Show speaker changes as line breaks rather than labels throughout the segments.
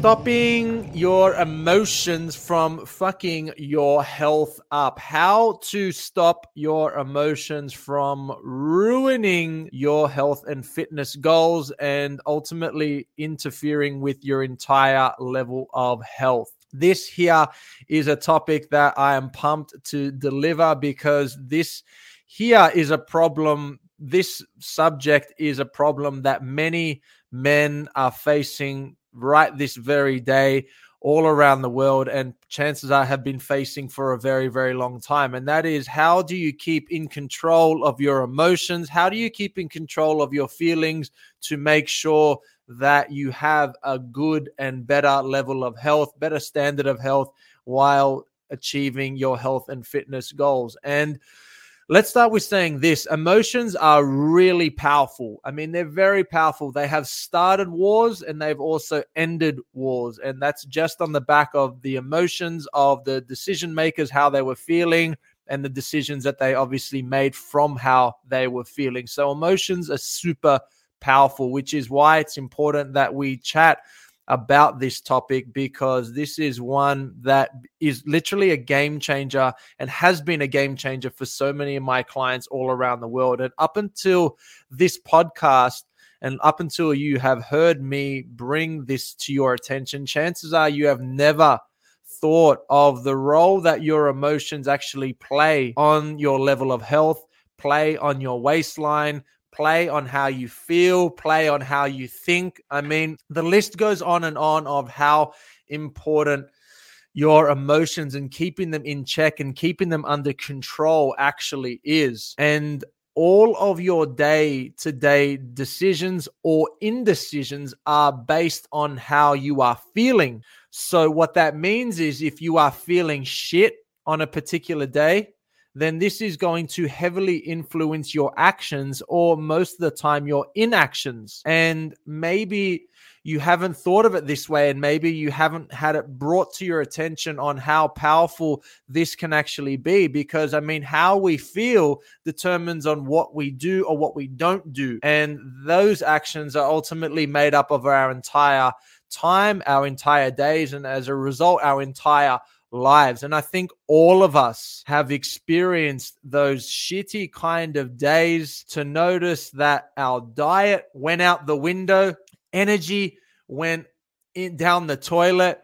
stopping your emotions from fucking your health up. How to stop your emotions from ruining your health and fitness goals and ultimately interfering with your entire level of health. This here is a topic that I am pumped to deliver because this here is a problem. This subject is a problem that many men are facing right this very day all around the world and chances are have been facing for a very very long time. And that is how do you keep in control of your emotions? How do you keep in control of your feelings to make sure that you have a good and better level of health better standard of health while achieving your health and fitness goals? And Let's start with saying this emotions are really powerful. I mean, they're very powerful. They have started wars and they've also ended wars. And that's just on the back of the emotions of the decision makers, how they were feeling, and the decisions that they obviously made from how they were feeling. So, emotions are super powerful, which is why it's important that we chat about this topic because this is one that is literally a game changer and has been a game changer for so many of my clients all around the world. And up until this podcast, and up until you have heard me bring this to your attention, chances are you have never thought of the role that your emotions actually play on your level of health, play on your waistline, play on how you feel, play on how you think. I mean, the list goes on and on of how important your emotions and keeping them in check and keeping them under control actually is. And all of your day to day decisions or indecisions are based on how you are feeling. So, what that means is if you are feeling shit on a particular day, then this is going to heavily influence your actions or most of the time your inactions. And maybe you haven't thought of it this way, and maybe you haven't had it brought to your attention on how powerful this can actually be. Because I mean, how we feel determines on what we do or what we don't do. And those actions are ultimately made up of our entire time, our entire days, and as a result, our entire lives. And I think all of us have experienced those shitty kind of days to notice that our diet went out the window, energy went in, down the toilet,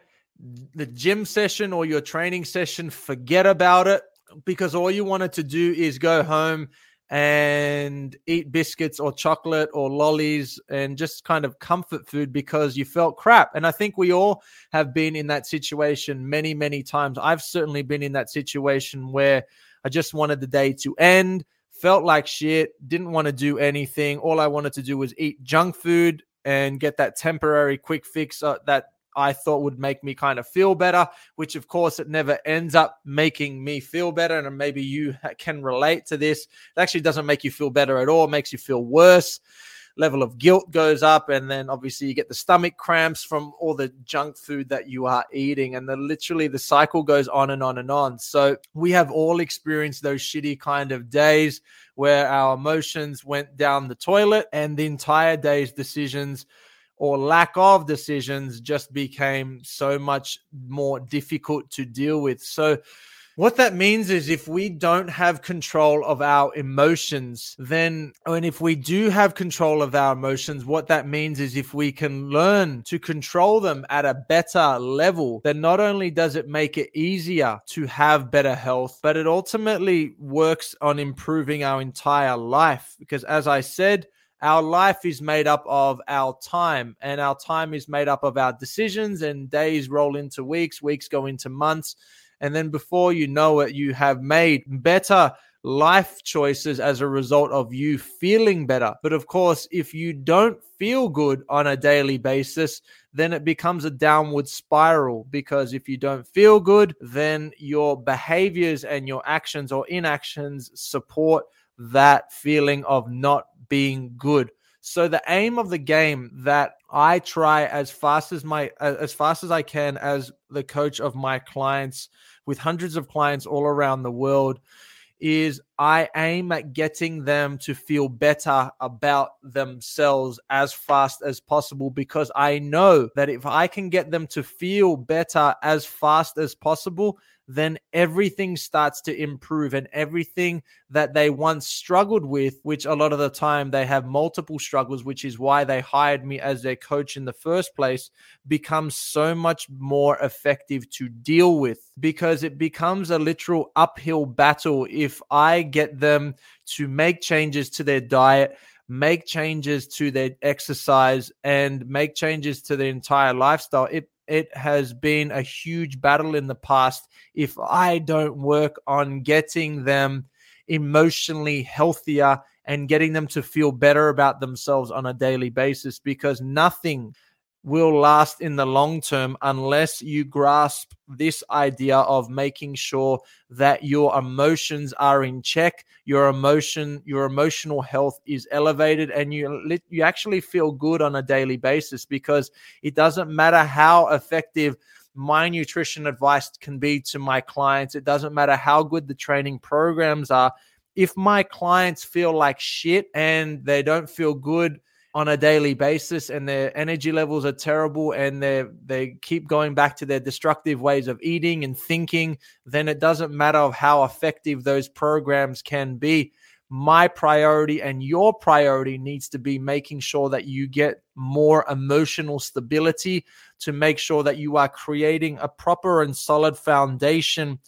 the gym session or your training session, forget about it because all you wanted to do is go home and eat biscuits or chocolate or lollies and just kind of comfort food because you felt crap. And I think we all have been in that situation many, many times. I've certainly been in that situation where I just wanted the day to end, felt like shit, didn't want to do anything. All I wanted to do was eat junk food and get that temporary quick fix uh, that I thought would make me kind of feel better, which of course it never ends up making me feel better. And maybe you can relate to this. It actually doesn't make you feel better at all, it makes you feel worse. Level of guilt goes up, and then obviously you get the stomach cramps from all the junk food that you are eating, and then literally the cycle goes on and on and on. So we have all experienced those shitty kind of days where our emotions went down the toilet, and the entire day's decisions or lack of decisions just became so much more difficult to deal with. So, what that means is if we don't have control of our emotions, then, and if we do have control of our emotions, what that means is if we can learn to control them at a better level, then not only does it make it easier to have better health, but it ultimately works on improving our entire life. Because as I said, our life is made up of our time, and our time is made up of our decisions, and days roll into weeks, weeks go into months. And then before you know it, you have made better life choices as a result of you feeling better. But of course, if you don't feel good on a daily basis, then it becomes a downward spiral because if you don't feel good, then your behaviors and your actions or inactions support that feeling of not being good. So the aim of the game that I try as fast as my as fast as I can as the coach of my clients with hundreds of clients all around the world is I aim at getting them to feel better about themselves as fast as possible because I know that if I can get them to feel better as fast as possible, then everything starts to improve and everything that they once struggled with, which a lot of the time they have multiple struggles, which is why they hired me as their coach in the first place, becomes so much more effective to deal with because it becomes a literal uphill battle. If I get them to make changes to their diet make changes to their exercise and make changes to their entire lifestyle it it has been a huge battle in the past. If I don't work on getting them emotionally healthier and getting them to feel better about themselves on a daily basis, because nothing will last in the long term unless you grasp this idea of making sure that your emotions are in check your emotion your emotional health is elevated and you you actually feel good on a daily basis because it doesn't matter how effective my nutrition advice can be to my clients it doesn't matter how good the training programs are. If my clients feel like shit and they don't feel good on a daily basis and their energy levels are terrible and they they keep going back to their destructive ways of eating and thinking then it doesn't matter of how effective those programs can be. My priority and your priority needs to be making sure that you get more emotional stability to make sure that you are creating a proper and solid foundation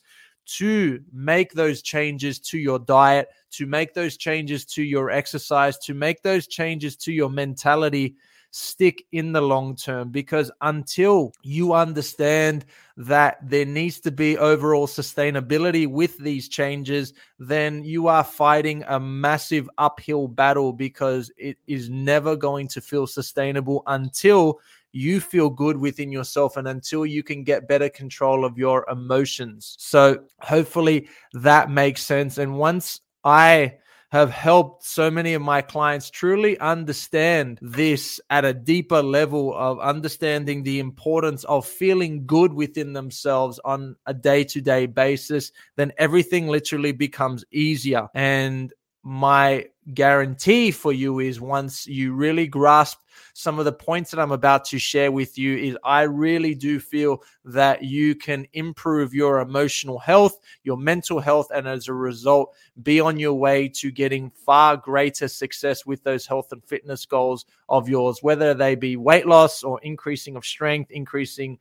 to make those changes to your diet, to make those changes to your exercise, to make those changes to your mentality stick in the long term. Because until you understand that there needs to be overall sustainability with these changes, then you are fighting a massive uphill battle because it is never going to feel sustainable until you feel good within yourself and until you can get better control of your emotions. So, hopefully, that makes sense. And once I have helped so many of my clients truly understand this at a deeper level of understanding the importance of feeling good within themselves on a day to day basis, then everything literally becomes easier. And my guarantee for you is once you really grasp some of the points that I'm about to share with you is I really do feel that you can improve your emotional health, your mental health, and as a result, be on your way to getting far greater success with those health and fitness goals of yours, whether they be weight loss or increasing of strength, increasing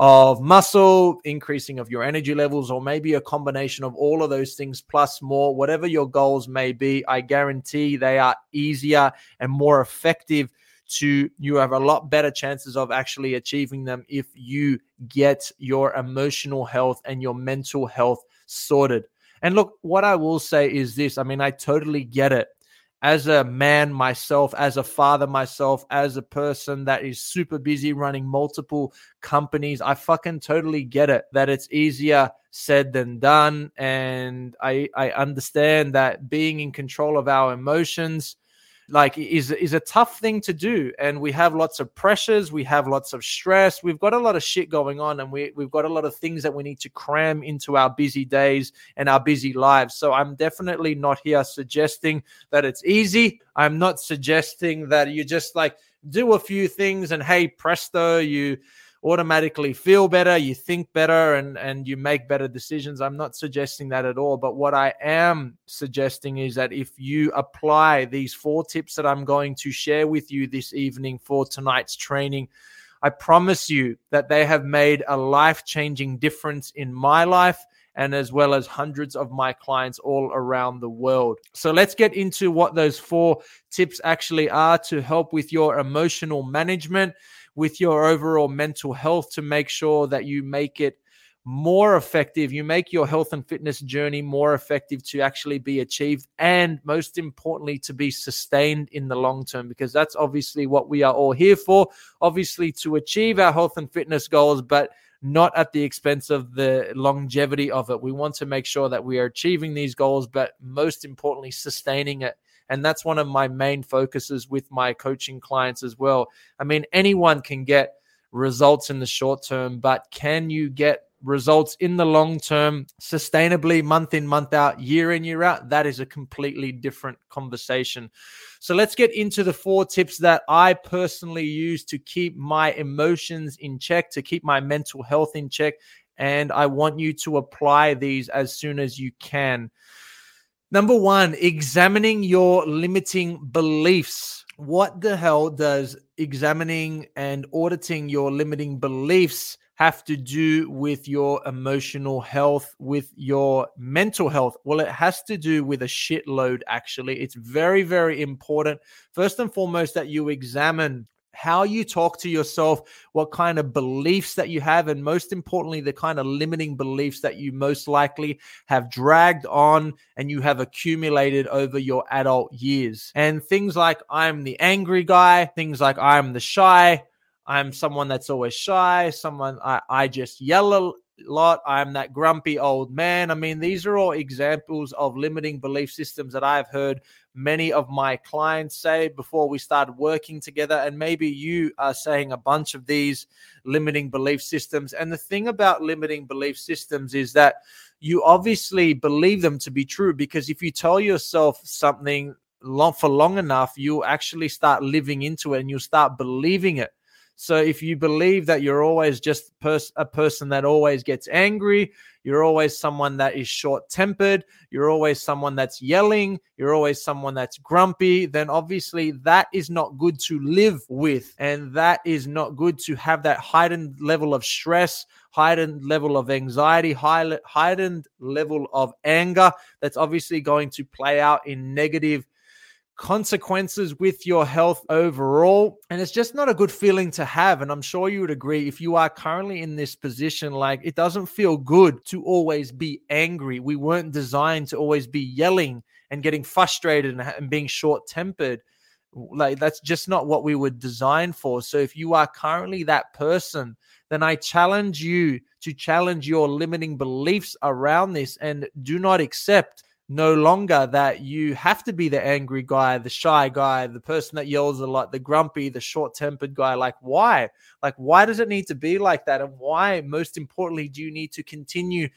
of muscle, increasing of your energy levels, or maybe a combination of all of those things plus more, whatever your goals may be, I guarantee they are easier and more effective to you have a lot better chances of actually achieving them if you get your emotional health and your mental health sorted. And look, what I will say is this I mean, I totally get it. As a man myself, as a father myself, as a person that is super busy running multiple companies, I fucking totally get it that it's easier said than done. And I, I understand that being in control of our emotions like is is a tough thing to do and we have lots of pressures we have lots of stress we've got a lot of shit going on and we, we've got a lot of things that we need to cram into our busy days and our busy lives. So i'm definitely not here suggesting that it's easy. I'm not suggesting that you just like do a few things and hey presto you automatically feel better, you think better, and and you make better decisions. I'm not suggesting that at all. But what I am suggesting is that if you apply these four tips that I'm going to share with you this evening for tonight's training, I promise you that they have made a life changing difference in my life and as well as hundreds of my clients all around the world. So let's get into what those four tips actually are to help with your emotional management with your overall mental health to make sure that you make it more effective. You make your health and fitness journey more effective to actually be achieved and most importantly to be sustained in the long term because that's obviously what we are all here for. Obviously to achieve our health and fitness goals, but not at the expense of the longevity of it. We want to make sure that we are achieving these goals, but most importantly, sustaining it. And that's one of my main focuses with my coaching clients as well. I mean, anyone can get results in the short term, but can you get results in the long term, sustainably, month in, month out, year in, year out, that is a completely different conversation. So let's get into the four tips that I personally use to keep my emotions in check, to keep my mental health in check. And I want you to apply these as soon as you can. Number one, examining your limiting beliefs. What the hell does examining and auditing your limiting beliefs have to do with your emotional health, with your mental health? Well, it has to do with a shitload, actually. It's very, very important. First and foremost, that you examine how you talk to yourself, what kind of beliefs that you have, and most importantly, the kind of limiting beliefs that you most likely have dragged on and you have accumulated over your adult years. And things like, I'm the angry guy, things like, I'm the shy, I'm someone that's always shy, someone I, I just yell lot. I'm that grumpy old man. I mean, these are all examples of limiting belief systems that I've heard many of my clients say before we started working together. And maybe you are saying a bunch of these limiting belief systems. And the thing about limiting belief systems is that you obviously believe them to be true because if you tell yourself something long for long enough, you actually start living into it and you start believing it. So if you believe that you're always just pers- a person that always gets angry, you're always someone that is short tempered, you're always someone that's yelling, you're always someone that's grumpy, then obviously that is not good to live with. And that is not good to have that heightened level of stress, heightened level of anxiety, heightened level of anger that's obviously going to play out in negative consequences with your health overall. And it's just not a good feeling to have. And I'm sure you would agree if you are currently in this position, like it doesn't feel good to always be angry. We weren't designed to always be yelling and getting frustrated and, and being short tempered. Like that's just not what we were designed for. So if you are currently that person, then I challenge you to challenge your limiting beliefs around this and do not accept no longer that you have to be the angry guy, the shy guy, the person that yells a lot, the grumpy, the short tempered guy. Like, why? Like, why does it need to be like that? And why, most importantly, do you need to continue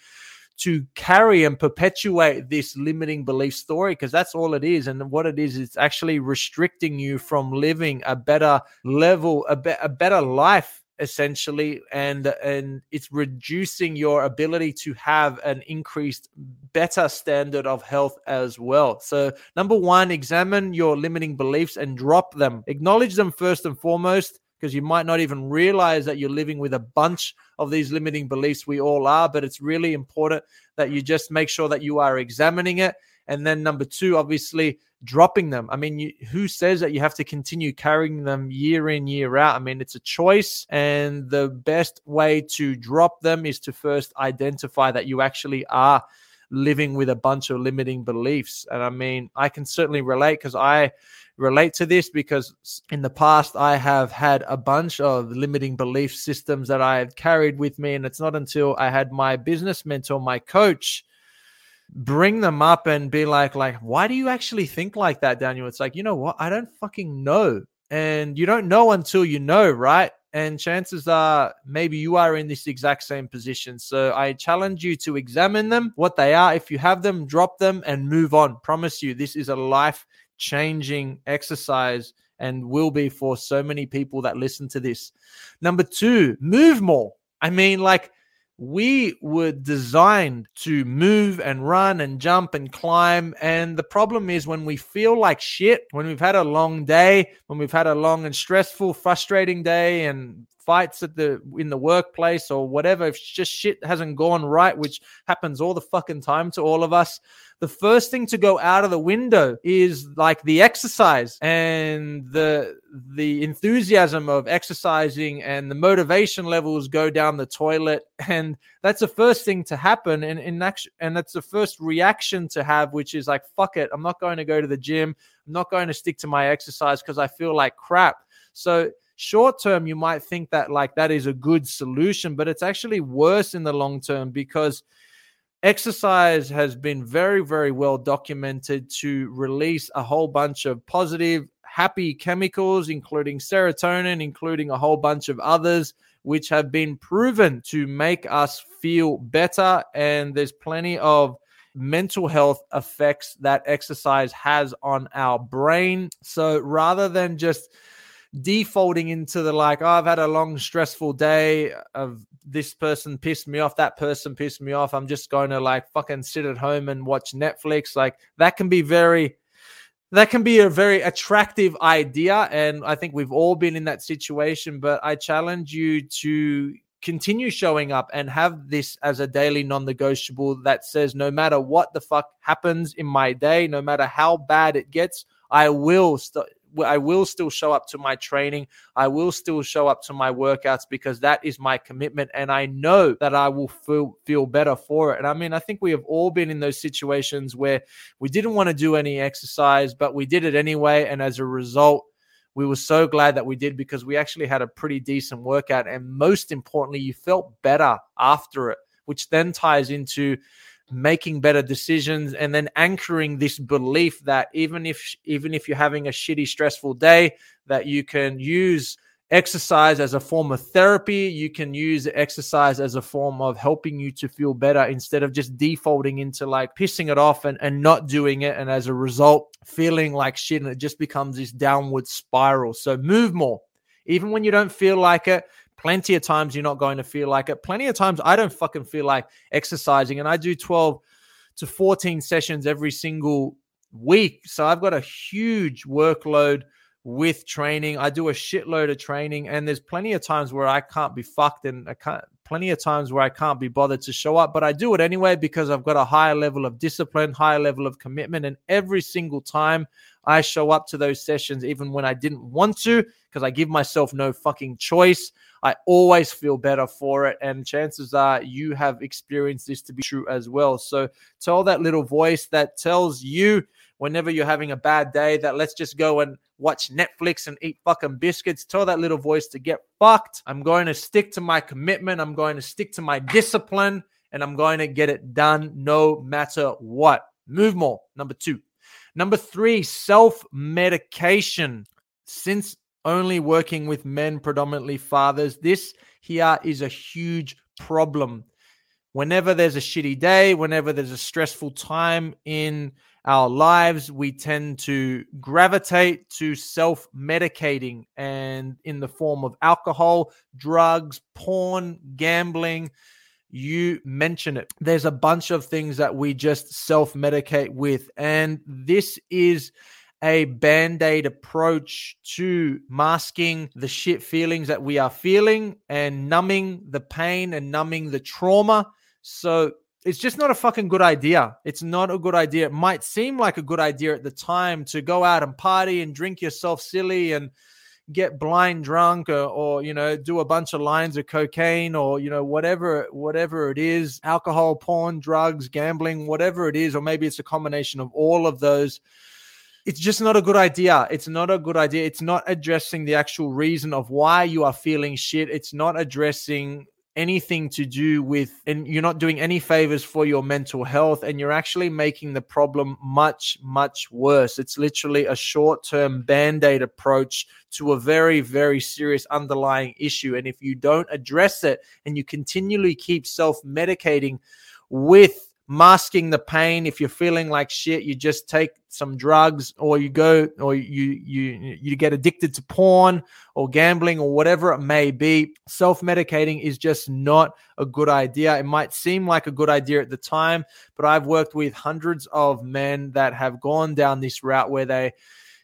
to carry and perpetuate this limiting belief story? Because that's all it is. And what it is, it's actually restricting you from living a better level, a, be- a better life essentially and and it's reducing your ability to have an increased better standard of health as well. So number 1 examine your limiting beliefs and drop them. Acknowledge them first and foremost because you might not even realize that you're living with a bunch of these limiting beliefs. We all are but it's really important that you just make sure that you are examining it. And then number 2 obviously dropping them. I mean, you, who says that you have to continue carrying them year in, year out? I mean, it's a choice. And the best way to drop them is to first identify that you actually are living with a bunch of limiting beliefs. And I mean, I can certainly relate because I relate to this because in the past I have had a bunch of limiting belief systems that I have carried with me. And it's not until I had my business mentor, my coach, bring them up and be like like why do you actually think like that daniel? It's like you know what? I don't fucking know. And you don't know until you know right? And chances are maybe you are in this exact same position. So i challenge you to examine them what they are. If you have them drop them and move on. Promise you this is a life changing exercise and will be for so many people that listen to this. Number 2 move more. I mean like we were designed to move and run and jump and climb. And the problem is when we feel like shit, when we've had a long day, when we've had a long and stressful, frustrating day, and fights at the in the workplace or whatever, if just shit hasn't gone right, which happens all the fucking time to all of us, the first thing to go out of the window is like the exercise and the the enthusiasm of exercising and the motivation levels go down the toilet. And that's the first thing to happen and in action and that's the first reaction to have which is like fuck it i'm not going to go to the gym. I'm not going to stick to my exercise because i feel like crap. So short term you might think that like that is a good solution but it's actually worse in the long term because exercise has been very, very well documented to release a whole bunch of positive, happy chemicals, including serotonin, including a whole bunch of others, which have been proven to make us feel better. And there's plenty of mental health effects that exercise has on our brain. So rather than just defaulting into the like, oh, I've had a long, stressful day of this person pissed me off, that person pissed me off. I'm just going to like fucking sit at home and watch Netflix. Like that can be very that can be a very attractive idea and i think we've all been in that situation but i challenge you to continue showing up and have this as a daily non-negotiable that says no matter what the fuck happens in my day no matter how bad it gets i will st- I will still show up to my training. I will still show up to my workouts because that is my commitment. And I know that I will feel, feel better for it. And I mean, I think we have all been in those situations where we didn't want to do any exercise, but we did it anyway. And as a result, we were so glad that we did because we actually had a pretty decent workout. And most importantly, you felt better after it, which then ties into making better decisions and then anchoring this belief that even if even if you're having a shitty stressful day that you can use exercise as a form of therapy. You can use exercise as a form of helping you to feel better instead of just defaulting into like pissing it off and, and not doing it. And as a result feeling like shit and it just becomes this downward spiral. So move more. Even when you don't feel like it Plenty of times you're not going to feel like it. Plenty of times I don't fucking feel like exercising, and I do 12 to 14 sessions every single week. So I've got a huge workload with training. I do a shitload of training, and there's plenty of times where I can't be fucked, and I can't. Plenty of times where I can't be bothered to show up, but I do it anyway because I've got a higher level of discipline, higher level of commitment, and every single time I show up to those sessions, even when I didn't want to, because I give myself no fucking choice. I always feel better for it. And chances are you have experienced this to be true as well. So tell that little voice that tells you whenever you're having a bad day that let's just go and watch Netflix and eat fucking biscuits. Tell that little voice to get fucked. I'm going to stick to my commitment. I'm going to stick to my discipline and I'm going to get it done no matter what. Move more. Number two. Number three, self medication. Since only working with men, predominantly fathers. This here is a huge problem. Whenever there's a shitty day, whenever there's a stressful time in our lives, we tend to gravitate to self medicating and in the form of alcohol, drugs, porn, gambling. You mention it. There's a bunch of things that we just self medicate with. And this is a band aid approach to masking the shit feelings that we are feeling and numbing the pain and numbing the trauma. So it's just not a fucking good idea. It's not a good idea. It might seem like a good idea at the time to go out and party and drink yourself silly and get blind drunk or, or you know do a bunch of lines of cocaine or you know whatever whatever it is alcohol porn drugs gambling whatever it is or maybe it's a combination of all of those it's just not a good idea. It's not a good idea. It's not addressing the actual reason of why you are feeling shit. It's not addressing anything to do with, and you're not doing any favors for your mental health, and you're actually making the problem much, much worse. It's literally a short term band aid approach to a very, very serious underlying issue. And if you don't address it and you continually keep self medicating with masking the pain. If you're feeling like shit, you just take some drugs or you go or you you you get addicted to porn or gambling or whatever it may be. Self-medicating is just not a good idea. It might seem like a good idea at the time, but I've worked with hundreds of men that have gone down this route where they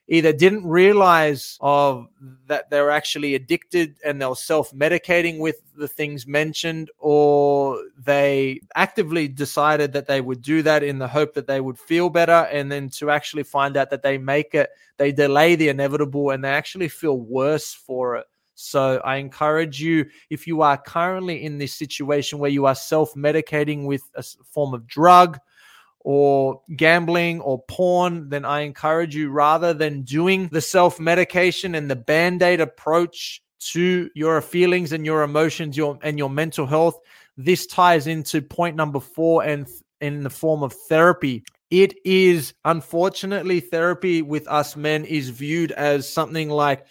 either didn't realize of that they're actually addicted and they're self-medicating with the things mentioned or they actively decided that they would do that in the hope that they would feel better. And then to actually find out that they make it they delay the inevitable and they actually feel worse for it. So I encourage you, if you are currently in this situation where you are self medicating with a form of drug, or gambling or porn, then I encourage you rather than doing the self medication and the band aid approach to your feelings and your emotions your and your mental health this ties into point number 4 and in the form of therapy. It is unfortunately therapy with us men is viewed as something like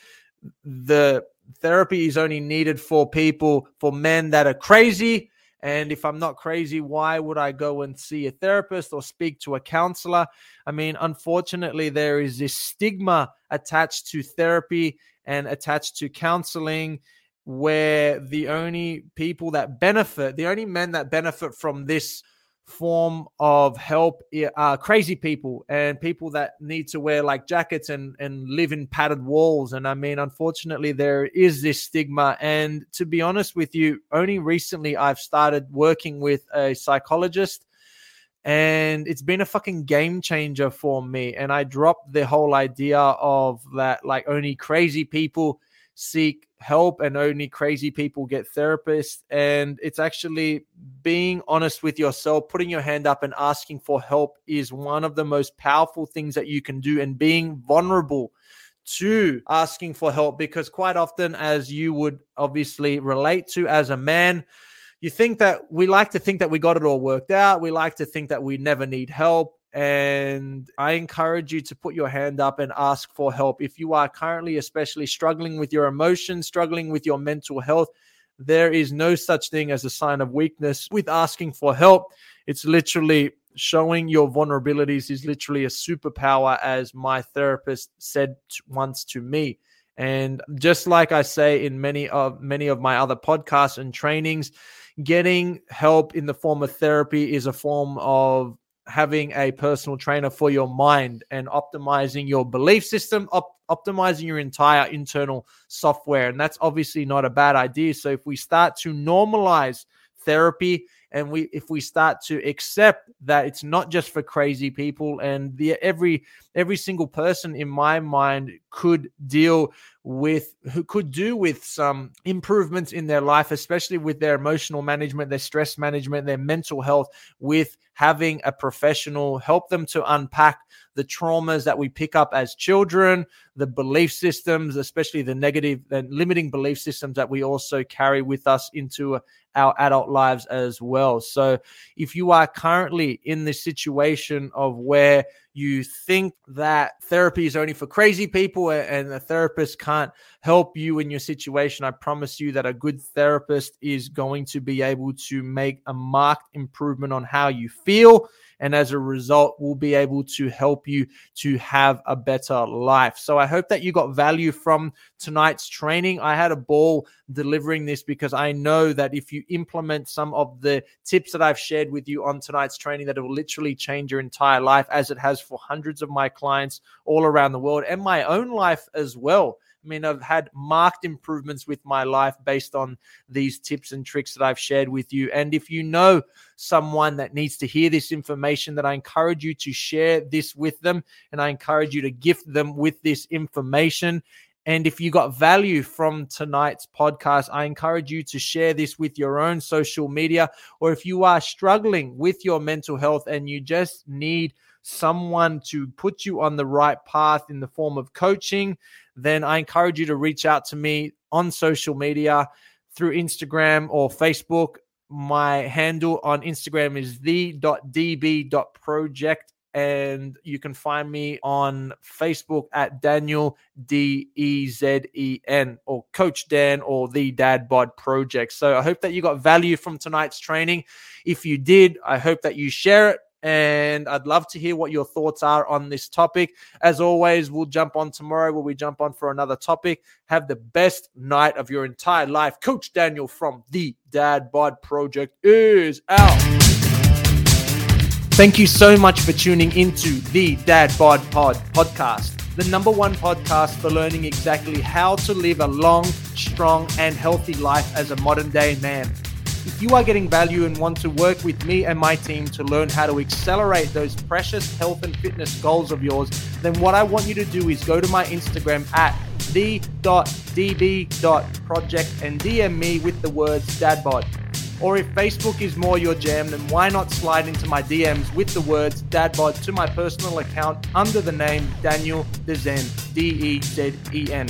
the therapy is only needed for people for men that are crazy and if I'm not crazy, why would I go and see a therapist or speak to a counselor? I mean, unfortunately, there is this stigma attached to therapy and attached to counseling where the only people that benefit, the only men that benefit from this form of help are uh, crazy people and people that need to wear like jackets and and live in padded walls. And i mean unfortunately there is this stigma. And to be honest with you only recently i've started working with a psychologist and it's been a fucking game changer for me. And i dropped the whole idea of that like only crazy people seek help and only crazy people get therapists. And it's actually being honest with yourself, putting your hand up and asking for help is one of the most powerful things that you can do, and being vulnerable to asking for help because quite often as you would obviously relate to as a man you think that we like to think that we got it all worked out we like to think that we never need help and I encourage you to put your hand up and ask for help. If you are currently, especially struggling with your emotions, struggling with your mental health, there is no such thing as a sign of weakness with asking for help. It's literally showing your vulnerabilities is literally a superpower, as my therapist said once to me. And just like I say in many of many of my other podcasts and trainings, getting help in the form of therapy is a form of having a personal trainer for your mind and optimizing your belief system, op- optimizing your entire internal software. And that's obviously not a bad idea. So if we start to normalize therapy and we if we start to accept that it's not just for crazy people and the every every single person in my mind could deal with who could do with some improvements in their life especially with their emotional management their stress management their mental health with having a professional help them to unpack the traumas that we pick up as children, the belief systems, especially the negative and limiting belief systems that we also carry with us into our adult lives as well. So, if you are currently in the situation of where you think that therapy is only for crazy people and the therapist can't help you in your situation, I promise you that a good therapist is going to be able to make a marked improvement on how you feel and as a result, we'll be able to help you to have a better life. So I hope that you got value from tonight's training. I had a ball delivering this because I know that if you implement some of the tips that I've shared with you on tonight's training, that it will literally change your entire life as it has for hundreds of my clients all around the world and my own life as well. I mean, I've had marked improvements with my life based on these tips and tricks that I've shared with you. And if you know someone that needs to hear this information, that I encourage you to share this with them and I encourage you to gift them with this information. And if you got value from tonight's podcast, I encourage you to share this with your own social media. Or if you are struggling with your mental health and you just need someone to put you on the right path in the form of coaching, then I encourage you to reach out to me on social media through Instagram or Facebook. My handle on Instagram is the.db.project and you can find me on Facebook at Daniel D E Z E N or Coach Dan or the Dad Bod Project. So I hope that you got value from tonight's training. If you did, I hope that you share it and I'd love to hear what your thoughts are on this topic. As always, we'll jump on tomorrow where we jump on for another topic. Have the best night of your entire life. Coach Daniel from the Dad Bod Project is out. Thank you so much for tuning into the Dad Bod Pod podcast. the number one podcast for learning exactly how to live a long, strong, and healthy life as a modern day man. If you are getting value and want to work with me and my team to learn how to accelerate those precious health and fitness goals of yours, then what I want you to do is go to my Instagram at the.db.project and DM me with the words dadbod. Or if Facebook is more your jam, then why not slide into my DMs with the words dadbod to my personal account under the name Daniel Dezen, D E Z E N.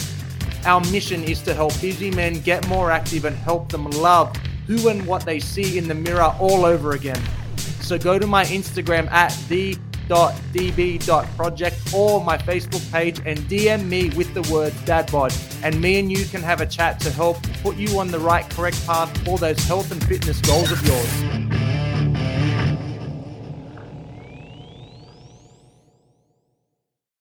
Our mission is to help busy men get more active and help them love who and what they see in the mirror all over again. So go to my Instagram at the.db.project or my Facebook page and DM me with the word dadbod. And me and you can have a chat to help put you on the right, correct path for those health and fitness goals of yours.